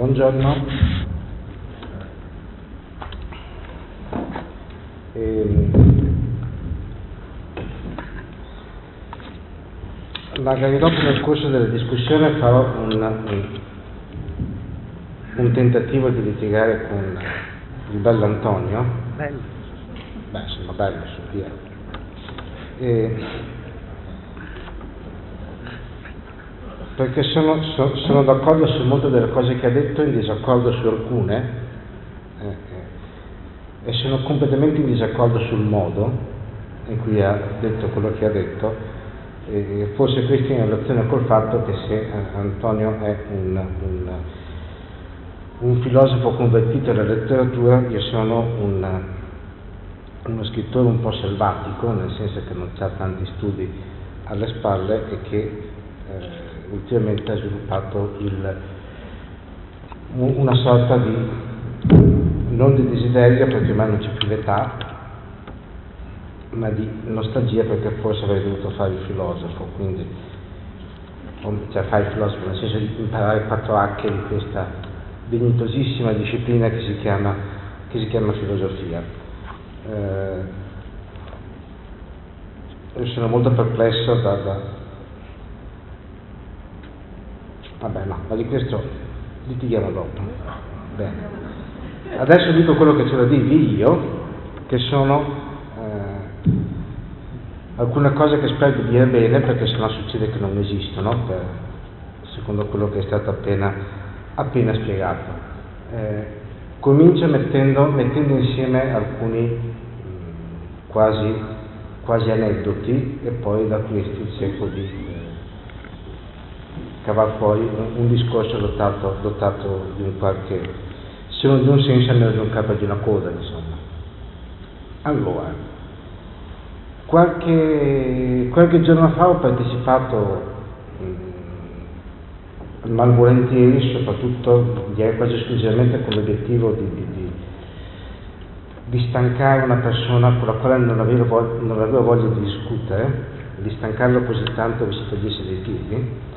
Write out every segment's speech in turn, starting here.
Buongiorno. Ehm, magari dopo nel corso della discussione farò un, un, un tentativo di litigare con il bello Antonio. Bello. Beh, insomma, bello, su via. E, perché sono, so- sono d'accordo su molte delle cose che ha detto, in disaccordo su alcune, eh, eh, e sono completamente in disaccordo sul modo in cui ha detto quello che ha detto, e forse questo in relazione col fatto che se eh, Antonio è un, un, un filosofo convertito alla letteratura, io sono un, uno scrittore un po' selvatico, nel senso che non ha tanti studi alle spalle e che eh, ultimamente ha sviluppato il, una sorta di, non di desiderio perché ormai non c'è più l'età, ma di nostalgia perché forse avrei dovuto fare il filosofo, quindi cioè fare il filosofo nel senso di imparare quattro H di questa dignitosissima disciplina che si chiama, che si chiama filosofia. Eh, sono molto perplesso da, da, Vabbè, no, ma di questo litighiamo dopo. Bene. Adesso dico quello che c'è da dirvi io, che sono eh, alcune cose che spero di dire bene, perché sennò succede che non esistono, per, secondo quello che è stato appena, appena spiegato. Eh, comincio mettendo, mettendo, insieme alcuni mh, quasi, quasi aneddoti e poi da questi cerco di cavar fuori un, un discorso dotato, dotato, di un qualche, se non di un senso almeno di un capo di una coda, insomma. Allora, qualche, qualche giorno fa ho partecipato mh, malvolentieri, soprattutto direi quasi esclusivamente con l'obiettivo di, di, di, di, stancare una persona con la quale non avevo, non avevo voglia di discutere, di stancarlo così tanto che si togliesse dai piedi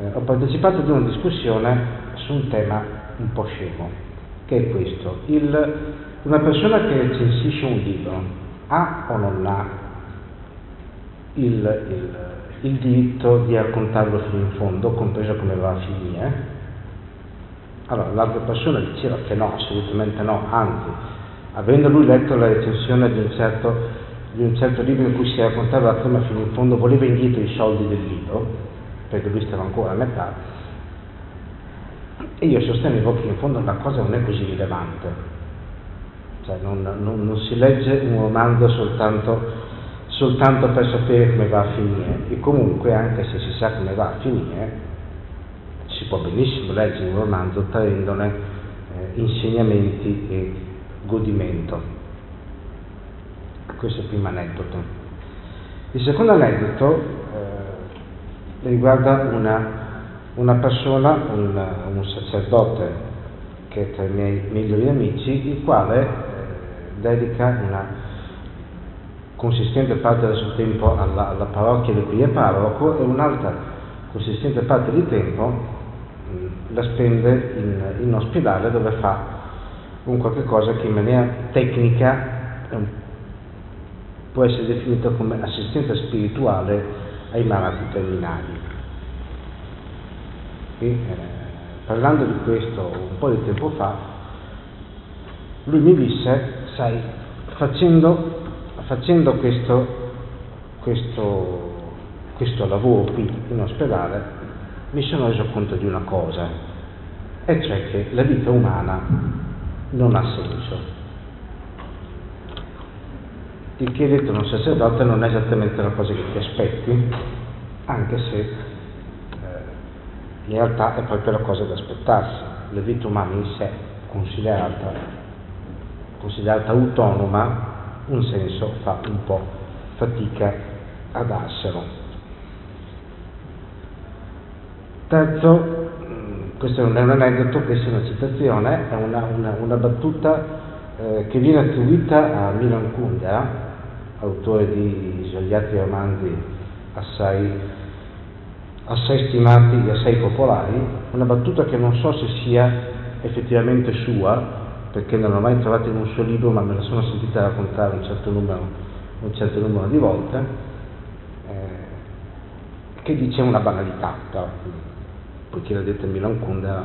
eh, ho partecipato ad una discussione su un tema un po' scemo, che è questo. Il, una persona che recensisce un libro ha o non ha il, il, il diritto di raccontarlo fino in fondo, compreso come va a finire? Allora, l'altra persona diceva che no, assolutamente no, anzi, avendo lui letto la recensione di un certo, di un certo libro in cui si raccontava la trama fino in fondo, voleva indietro i soldi del libro, perché lui stava ancora a metà, e io sostenevo che in fondo la cosa non è così rilevante, cioè non, non, non si legge un romanzo soltanto, soltanto, per sapere come va a finire, e comunque anche se si sa come va a finire, si può benissimo leggere un romanzo traendone eh, insegnamenti e godimento. Questo è il primo aneddoto. Il secondo aneddoto riguarda una, una persona, un, un, sacerdote che è tra i miei migliori amici, il quale eh, dedica una consistente parte del suo tempo alla, alla parrocchia di cui è parroco e un'altra consistente parte di tempo mh, la spende in, in, ospedale dove fa un qualche cosa che in maniera tecnica um, può essere definito come assistenza spirituale ai malati terminali. E, eh, parlando di questo un po' di tempo fa, lui mi disse, sai, facendo, facendo questo, questo, questo lavoro qui in ospedale, mi sono reso conto di una cosa, e cioè che la vita umana non ha senso il che detto da un sacerdote non è esattamente la cosa che ti aspetti, anche se eh, in realtà è proprio la cosa da aspettarsi. La vita umana in sé, considerata, considerata autonoma, un senso fa un po' fatica a darselo. Terzo, questo non è un aneddoto, questa è una citazione, è una, una, una battuta eh, che viene attribuita a Milan Kundera, autore di svariati romanzi assai, assai stimati e assai popolari, una battuta che non so se sia effettivamente sua, perché non l'ho mai trovata in un suo libro, ma me la sono sentita raccontare un certo numero, un certo numero di volte, eh, che dice una banalità, però, poiché l'ha detta Milan Kundera,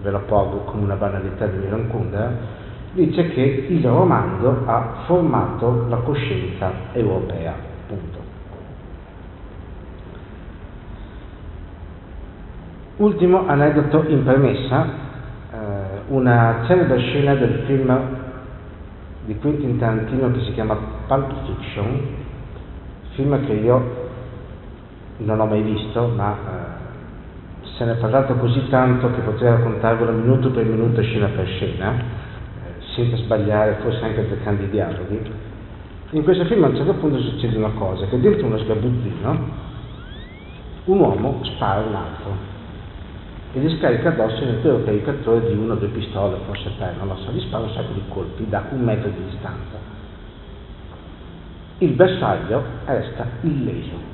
ve la porgo come una banalità di Milan Kundera, dice che il romanzo ha formato la coscienza europea, punto. Ultimo aneddoto in premessa, una celebre scena del film di Quentin Tarantino che si chiama Pulp Fiction, film che io non ho mai visto, ma eh, se ne è parlato così tanto che potrei raccontarvelo minuto per minuto, scena per scena, eh, senza sbagliare, forse anche cercando i dialoghi. In questo film a un certo punto succede una cosa, che dentro uno sgabuzzino un uomo spara un altro e gli scarica addosso un intero caricatore di una o due pistole, forse tre, non lo so, gli spara un sacco di colpi da un metro di distanza. Il bersaglio resta illeso.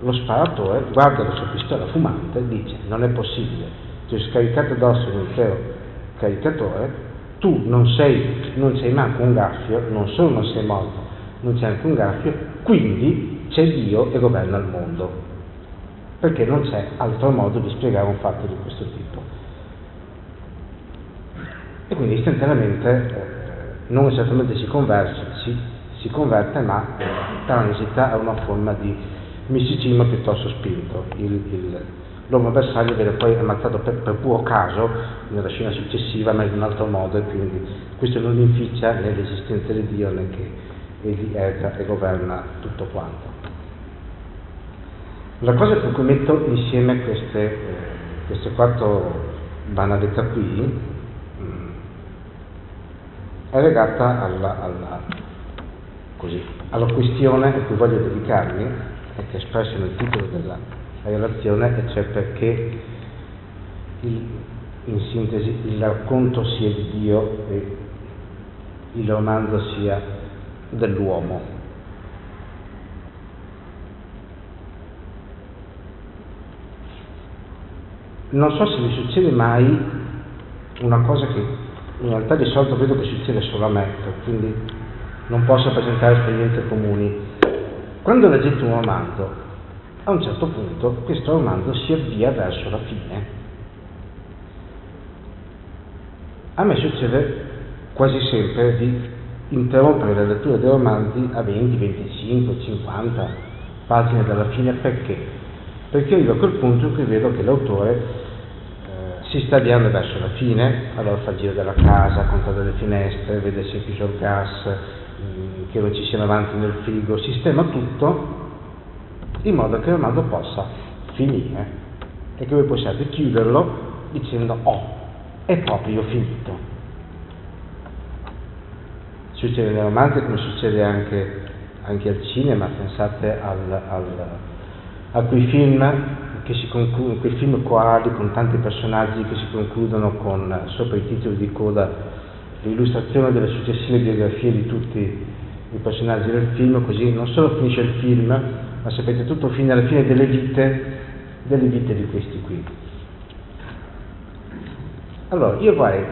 Lo sparatore guarda la sua pistola fumante e dice non è possibile, ti ho scaricato addosso un intero caricatore, tu non sei, non sei manco un graffio, non solo non sei morto, non c'è anche un graffio, quindi c'è Dio e governa il mondo perché non c'è altro modo di spiegare un fatto di questo tipo. E quindi istantaneamente eh, non esattamente si converte, si, si converte ma eh, transita a una forma di misticismo piuttosto spinto. Il, il, l'uomo bersaglio viene poi ammazzato per, per, puro caso nella scena successiva, ma in un altro modo, e quindi questo non inficia né l'esistenza di Dio né che egli erga e governa tutto quanto. La cosa per cui metto insieme queste, eh, queste quattro banalità qui mh, mm, è legata alla, alla, così, alla, questione a cui voglio dedicarmi e che è espressa nel titolo della relazione, e cioè perché il, in sintesi il racconto sia di Dio e il romanzo sia dell'uomo. non so se vi succede mai una cosa che in realtà di solito vedo che succede solo a me, quindi non posso presentare esperienze comuni. Quando leggete un romanzo, a un certo punto questo romanzo si avvia verso la fine. A me succede quasi sempre di interrompere la lettura dei romanzi a 20, 25, 50 pagine dalla fine perché? Perché arrivo a quel punto in cui vedo che l'autore si sta avviando verso la fine, allora fa il giro della casa, conta delle finestre, vede se è chiuso il gas, mm, che non ci siano avanti nel frigo, sistema tutto in modo che il romanzo possa finire e che voi possiate chiuderlo dicendo oh, è proprio finito. Succede nei romanzi come succede anche, anche al cinema, pensate al, al, a quei film concludono, quei film corali con tanti personaggi che si concludono con sopra i titoli di coda l'illustrazione delle successive biografie di tutti i personaggi del film, così non solo finisce il film, ma sapete tutto fine alla fine delle vite, delle vite di questi qui. Allora, io vorrei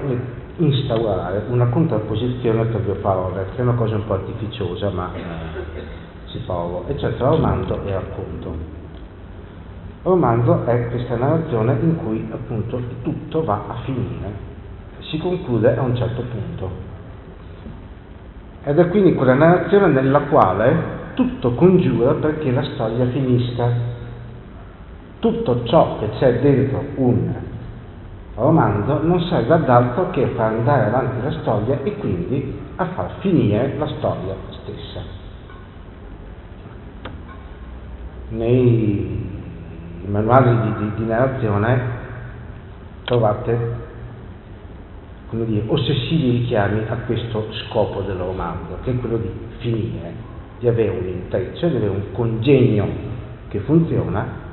instaurare una contrapposizione tra due parole, che è una cosa un po' artificiosa, ma eh, si prova, e cioè tra romanzo e racconto romanzo è questa narrazione in cui appunto tutto va a finire, si conclude a un certo punto. Ed è quindi quella narrazione nella quale tutto congiura perché la storia finisca. Tutto ciò che c'è dentro un romanzo non serve ad altro che far andare avanti la storia e quindi a far finire la storia stessa. Nei manuali di, di, di narrazione trovate come dire, ossessivi richiami a questo scopo del romanzo, che è quello di finire, di avere un intreccio, di avere un congegno che funziona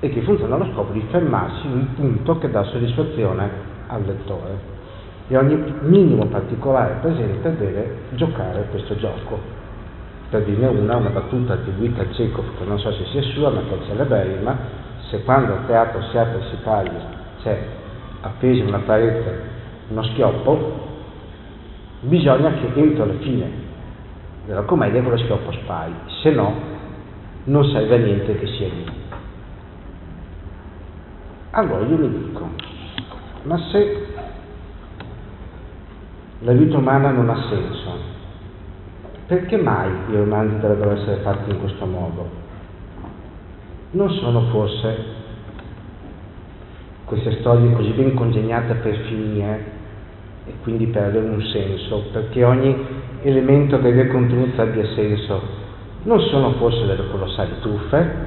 e che funziona allo scopo di fermarsi in un punto che dà soddisfazione al lettore. E ogni minimo particolare presente deve giocare questo gioco. Per dirne una, una battuta attribuita a Chekhov, che non so se sia sua, ma che è celeberrima, se quando al teatro si apre e si taglia c'è appeso una parete uno schioppo, bisogna che entro la fine della commedia quello schioppo spari, se no non serve a niente che sia lì. Allora io mi dico, ma se la vita umana non ha senso, perché mai i romanzi dovrebbero essere fatti in questo modo? Non sono forse queste storie così ben congegnate per finire e quindi per avere un senso, perché ogni elemento che vi contenuto abbia senso, non sono forse delle colossali truffe,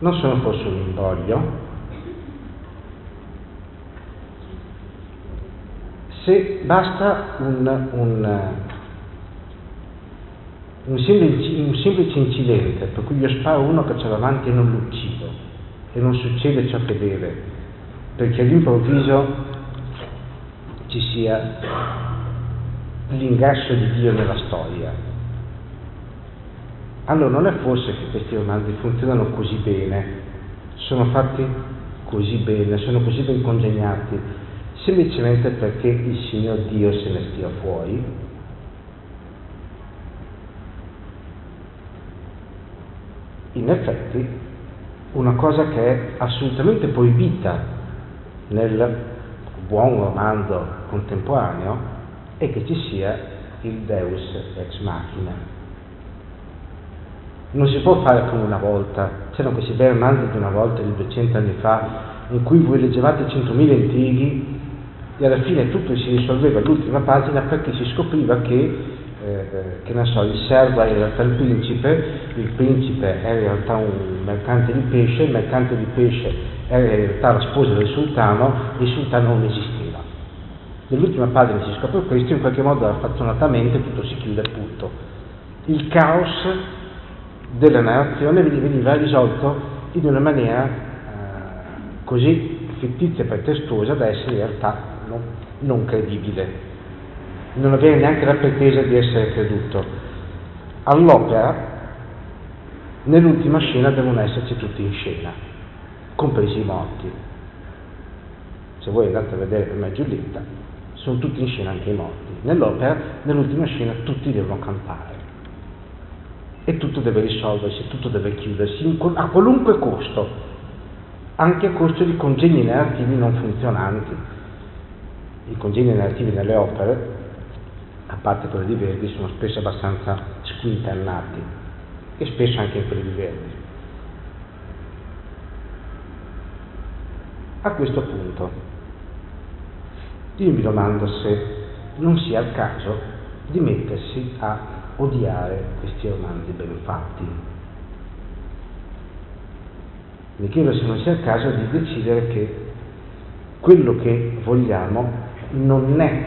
non sono forse un imbroglio, se basta un, un, un, semplice, un, semplice, incidente per cui io sparo uno che c'è davanti e non lo uccido e non succede ciò che deve, perché all'improvviso ci sia l'ingresso di Dio nella storia. Allora non è forse che questi romanzi funzionano così bene, sono fatti così bene, sono così ben congegnati, semplicemente perché il Signor Dio se ne stia fuori? In effetti, una cosa che è assolutamente proibita nel buon romanzo contemporaneo è che ci sia il Deus ex machina. Non si può fare come una volta, c'erano questi bei romanzi di una volta, di 200 anni fa, in cui voi leggevate 100.000 intrighi e alla fine tutto si risolveva all'ultima pagina perché si scopriva che, eh, che ne so, il servo era in realtà il principe, il principe era in realtà un mercante di pesce, il mercante di pesce era in realtà la sposa del sultano e il sultano non esisteva. Nell'ultima pagina si scopre questo, in qualche modo fortunatamente tutto si chiude punto. Il caos della narrazione veniva risolto in una maniera eh, così fittizia e pretestuosa da essere in realtà non, non credibile, non avere neanche la pretesa di essere creduto. All'opera, nell'ultima scena devono esserci tutti in scena compresi i morti. Se voi andate a vedere me Giulietta, sono tutti in scena anche i morti. Nell'opera, nell'ultima scena, tutti devono cantare. E tutto deve risolversi, tutto deve chiudersi, a qualunque costo, anche a costo di congegni narrativi non funzionanti. I congegni narrativi nelle opere, a parte quelli di Verdi, sono spesso abbastanza squinternati, e spesso anche in quelli di Verdi. A questo punto, io mi domando se non sia il caso di mettersi a odiare questi romanzi ben fatti. Mi chiedo se non sia il caso di decidere che quello che vogliamo non è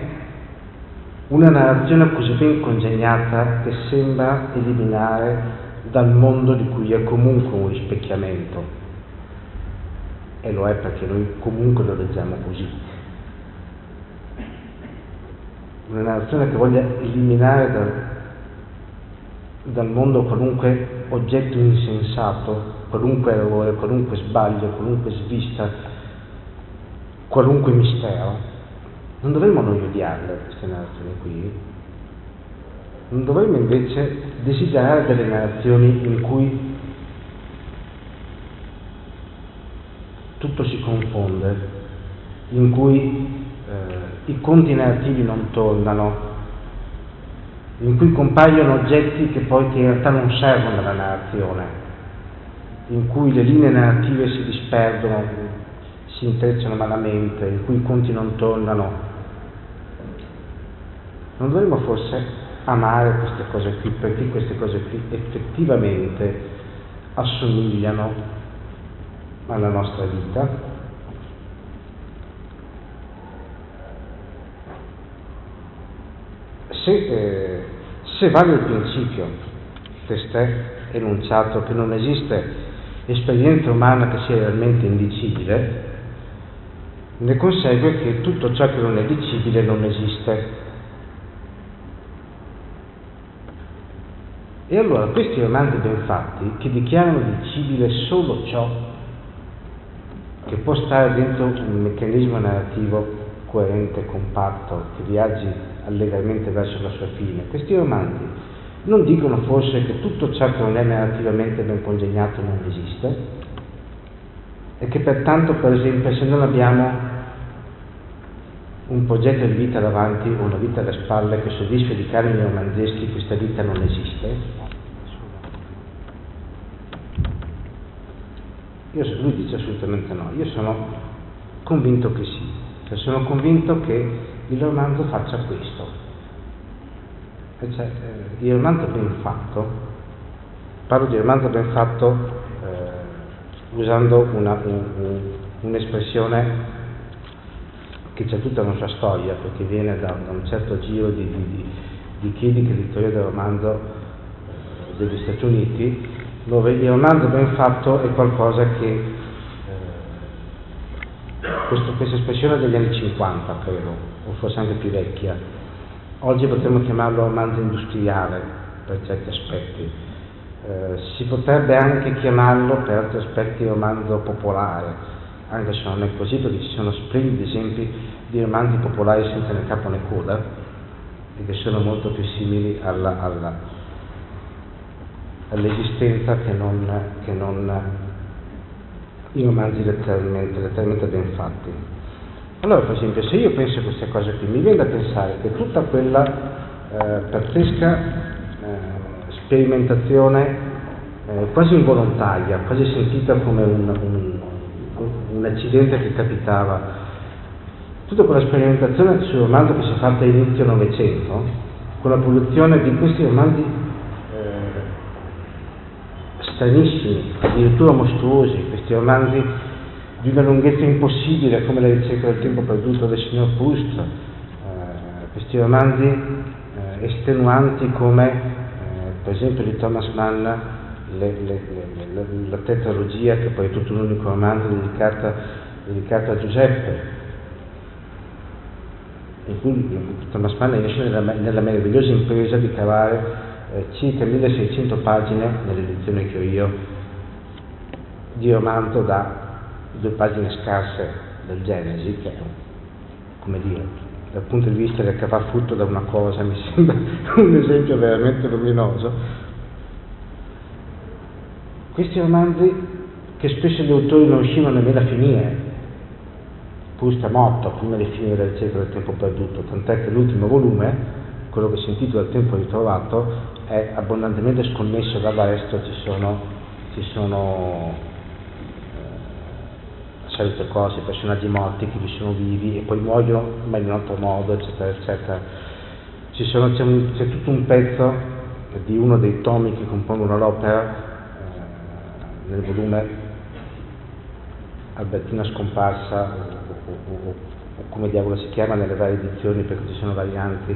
una narrazione così ben congegnata che sembra eliminare dal mondo di cui è comunque un rispecchiamento e lo è perché noi comunque lo leggiamo così. Una narrazione che voglia eliminare dal, dal mondo qualunque oggetto insensato, qualunque errore, qualunque sbaglio, qualunque svista, qualunque mistero. Non dovremmo noi odiarle queste narrazioni qui, non dovremmo invece desiderare delle narrazioni in cui tutto si confonde, in cui eh, i conti narrativi non tornano, in cui compaiono oggetti che poi che in realtà non servono alla narrazione, in cui le linee narrative si disperdono, si intrecciano malamente, in cui i conti non tornano. Non dovremmo forse amare queste cose qui perché queste cose qui effettivamente assomigliano alla nostra vita. Se, eh, se vale il principio testè enunciato che non esiste esperienza umana che sia realmente indicibile, ne consegue che tutto ciò che non è dicibile non esiste. E allora questi romanzi ben fatti, che dichiarano dicibile solo ciò che può stare dentro un meccanismo narrativo coerente, compatto, che viaggi allegramente verso la sua fine, questi romanzi non dicono forse che tutto ciò che non è narrativamente ben congegnato non esiste? E che pertanto, per esempio, se non abbiamo un progetto di vita davanti o una vita alle spalle che soddisfi i canoni romanzeschi, questa vita non esiste? Io, lui dice assolutamente no, io sono convinto che sì, cioè sono convinto che il romanzo faccia questo. Cioè, eh, il romanzo ben fatto, parlo di romanzo ben fatto eh, usando una, un, un, un'espressione che c'è tutta una sua storia, perché viene da, da un certo giro di, di, di chiedi che l'editore del romanzo eh, degli Stati Uniti, dove il romanzo ben fatto è qualcosa che, eh, questo, questa espressione degli anni 50 credo, o forse anche più vecchia, oggi potremmo chiamarlo romanzo industriale per certi aspetti, eh, si potrebbe anche chiamarlo per altri aspetti romanzo popolare, anche se non è così perché ci sono splendidi esempi di romanzi popolari senza né capo né coda e che sono molto più simili alla, alla, all'esistenza che non, che non, i romanzi letteralmente, letteralmente ben fatti. Allora, per esempio, se io penso a queste cose qui, mi viene da pensare che tutta quella eh, pazzesca eh, sperimentazione eh, quasi involontaria, quasi sentita come un, un un accidente che capitava. Tutta quella sperimentazione sul romanzo che si è fatta inizio Novecento, con la produzione di questi romanzi eh, stranissimi, addirittura mostruosi, questi romanzi di una lunghezza impossibile come la ricerca del tempo perduto del signor Proust, eh, questi romanzi eh, estenuanti come eh, per esempio di Thomas Mann le, le, le, la tetralogia, che poi è tutto un unico romanzo dedicata, dedicata a Giuseppe, in cui Thomas Mann riesce nella, nella, meravigliosa impresa di cavare eh, circa 1600 pagine, nell'edizione che ho io, di romanzo da due pagine scarse del Genesi, che è, come dire, dal punto di vista del cavar frutto da una cosa mi sembra un esempio veramente luminoso, questi romanzi che spesso gli autori non riuscivano nemmeno a finire, Proust è morto prima di finire il ciclo del tempo perduto, tant'è che l'ultimo volume, quello che si intitola Il tempo ritrovato, è abbondantemente sconnesso dal resto, ci sono, ci sono eh, solite cose, personaggi morti che vi sono vivi e poi muoiono ma in un altro modo, eccetera, eccetera. Sono, c'è, un, c'è tutto un pezzo di uno dei tomi che compongono l'opera nel volume Albertina scomparsa o, o, o, o, come diavolo si chiama nelle varie edizioni perché ci sono varianti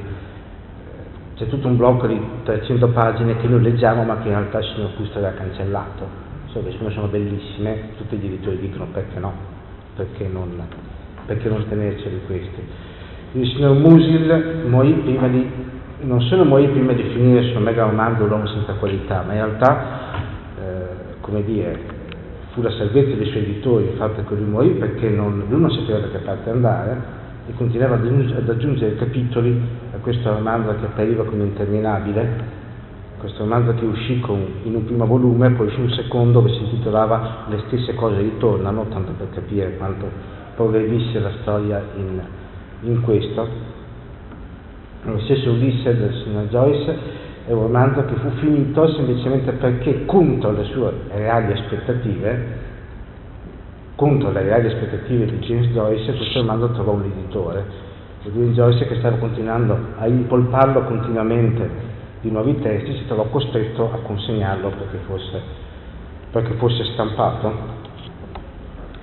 c'è tutto un blocco di 300 pagine che noi leggiamo ma che in realtà il signor Custo aveva cancellato so che sono bellissime tutti gli editori dicono perché no perché non, perché non tenerceli questi il signor Musil morì prima di non solo morì prima di finire il suo mega romanzo L'uomo senza qualità ma in realtà come dire, fu la salvezza dei suoi editori il fatto che lui morì perché non, lui non sapeva da che parte andare e continuava ad aggiungere capitoli a questo romanzo che appariva come interminabile, questo romanzo che uscì con, in un primo volume, poi uscì un secondo che si intitolava Le stesse cose ritornano, tanto per capire quanto progredisse la storia in, in questo. Lo stesso Ulisse del signor Joyce è un romanzo che fu finito semplicemente perché contro le sue reali aspettative, contro le reali aspettative di James Joyce, questo romanzo trovò un editore. James Joyce che stava continuando a impolparlo continuamente di nuovi testi si trovò costretto a consegnarlo perché fosse, perché fosse stampato.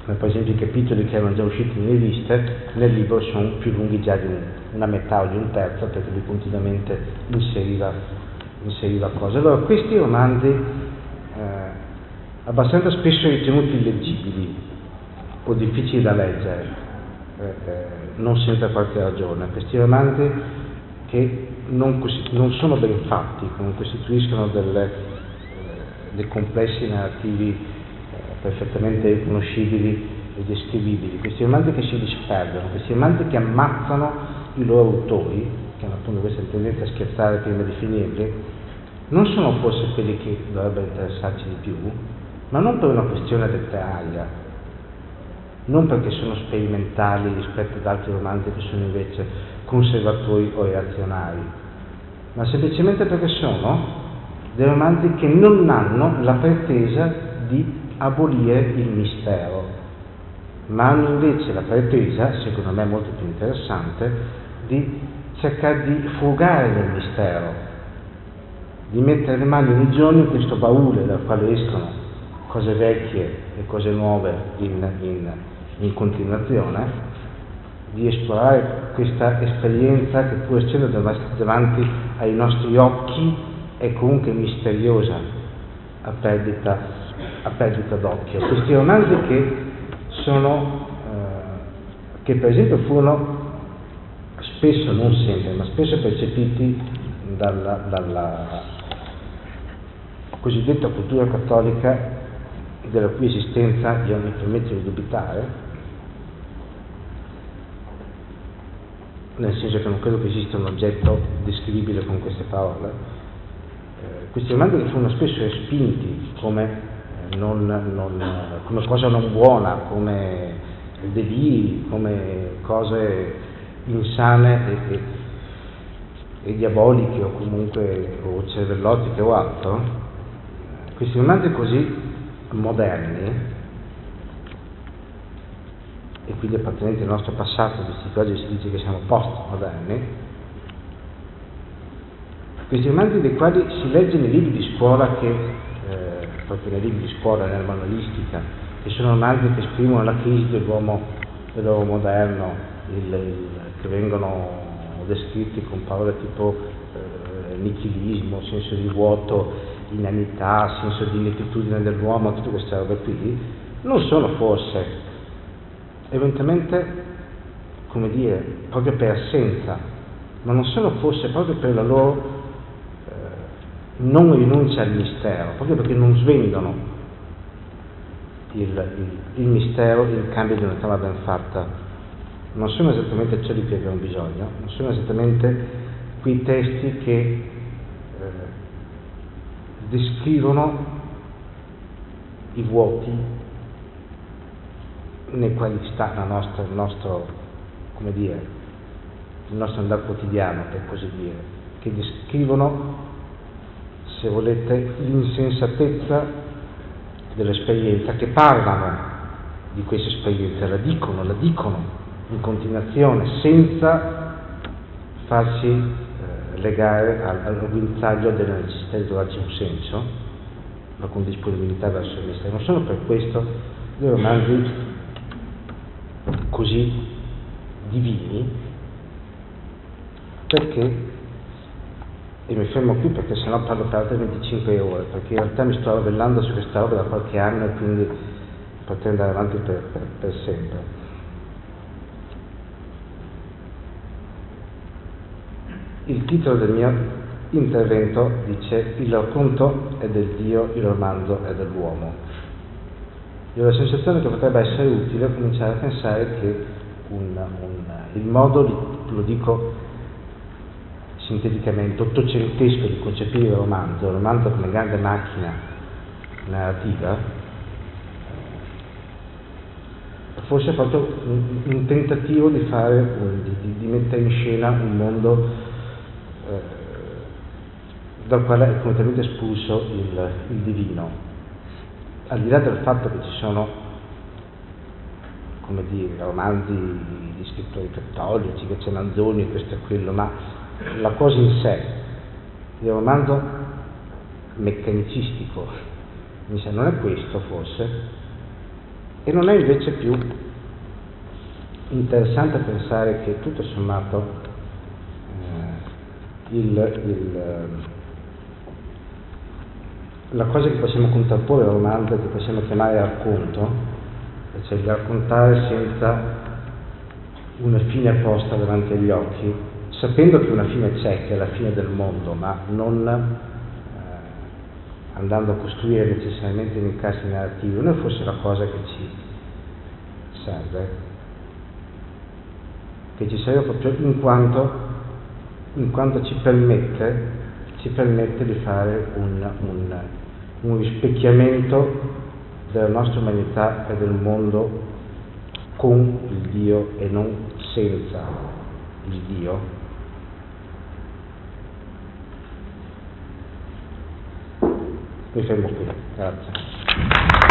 Come per esempio i capitoli che erano già usciti in riviste nel libro sono più lunghi già di una metà o di un terzo perché lui continuamente inseriva inseriva cose. Allora, questi romanzi, eh, abbastanza spesso ritenuti illeggibili o difficili da leggere, eh, eh, non senza qualche ragione, questi romanzi che non, non sono ben fatti, non costituiscono delle, eh, dei complessi narrativi eh, perfettamente conoscibili e descrivibili, questi romanzi che si disperdono, questi romanzi che ammazzano i loro autori, che hanno appunto questa tendenza a scherzare prima di finirli, non sono forse quelli che dovrebbero interessarci di più, ma non per una questione letteraria, non perché sono sperimentali rispetto ad altri romanzi che sono invece conservatori o reazionari, ma semplicemente perché sono dei romanzi che non hanno la pretesa di abolire il mistero, ma hanno invece la pretesa, secondo me molto più interessante, di cercare di frugare nel mistero, di mettere le mani ogni giorno in questo baule dal quale escono cose vecchie e cose nuove in, in, in continuazione, di esplorare questa esperienza che pur essendo davanti ai nostri occhi è comunque misteriosa a perdita, a perdita d'occhio. Questi romanzi che sono, eh, che per esempio furono spesso, non sempre, ma spesso percepiti dalla, dalla cosiddetta cultura cattolica della cui esistenza io mi permetto di dubitare, nel senso che non credo che esista un oggetto descrivibile con queste parole. Eh, questi romanzi che furono spesso respinti come non, non, come cosa non buona, come deliri, come cose insane e, e, e diaboliche o comunque o cervellotiche o altro, questi romanzi così moderni e quindi appartenenti al nostro passato, visto che oggi si dice che siamo post-moderni, questi romanzi dei quali si legge nei libri di scuola che proprio nei libri di scuola, nella manualistica, che sono romanzi che esprimono la crisi dell'uomo, dell'uomo moderno, il, il, che vengono descritti con parole tipo eh, nichilismo, senso di vuoto, inanità, senso di ineptitudine dell'uomo, tutte queste robe qui, non sono forse eventualmente, come dire, proprio per assenza, ma non sono forse proprio per la loro non rinuncia al mistero, proprio perché non svendono il, il, il mistero in cambio di una trama ben fatta. Non sono esattamente ciò di cui abbiamo bisogno, non sono esattamente quei testi che eh, descrivono i vuoti nei quali sta nostra, il nostro, come dire, il nostro andare quotidiano, per così dire, che descrivono se volete, l'insensatezza dell'esperienza, che parlano di questa esperienza, la dicono, la dicono in continuazione, senza farsi legare al, guinzaglio della necessità di trovarci un senso, ma con disponibilità verso il mistero. Non sono per questo dei romanzi così divini, perché e mi fermo qui perché sennò parlo per altre 25 ore, perché in realtà mi sto ravellando su questa roba da qualche anno e quindi potrei andare avanti per, per, per sempre. Il titolo del mio intervento dice Il racconto è del Dio, il romanzo è dell'uomo. Io ho la sensazione che potrebbe essere utile cominciare a pensare che un, un, il modo, lo dico sinteticamente ottocentesco di concepire il romanzo, il romanzo come grande macchina narrativa, forse è proprio un, un tentativo di, fare, di, di, mettere in scena un mondo dal quale è completamente espulso il, il divino. Al di là del fatto che ci sono come dire, romanzi di scrittori cattolici, che c'è Manzoni, questo e quello, ma la cosa in sé, il romanzo meccanicistico, non è questo forse, e non è invece più interessante pensare che tutto sommato eh, il, il, la cosa che possiamo contrapporre al romanzo, che possiamo chiamare racconto, cioè il raccontare senza una fine posta davanti agli occhi, sapendo che una fine c'è, che è la fine del mondo, ma non eh, andando a costruire necessariamente in incastri narrativi, non è forse la cosa che ci serve, che ci serve proprio in quanto, in quanto ci, permette, ci permette di fare un, un, un rispecchiamento della nostra umanità e del mondo con il Dio e non senza il Dio. Mi fermo qui, grazie.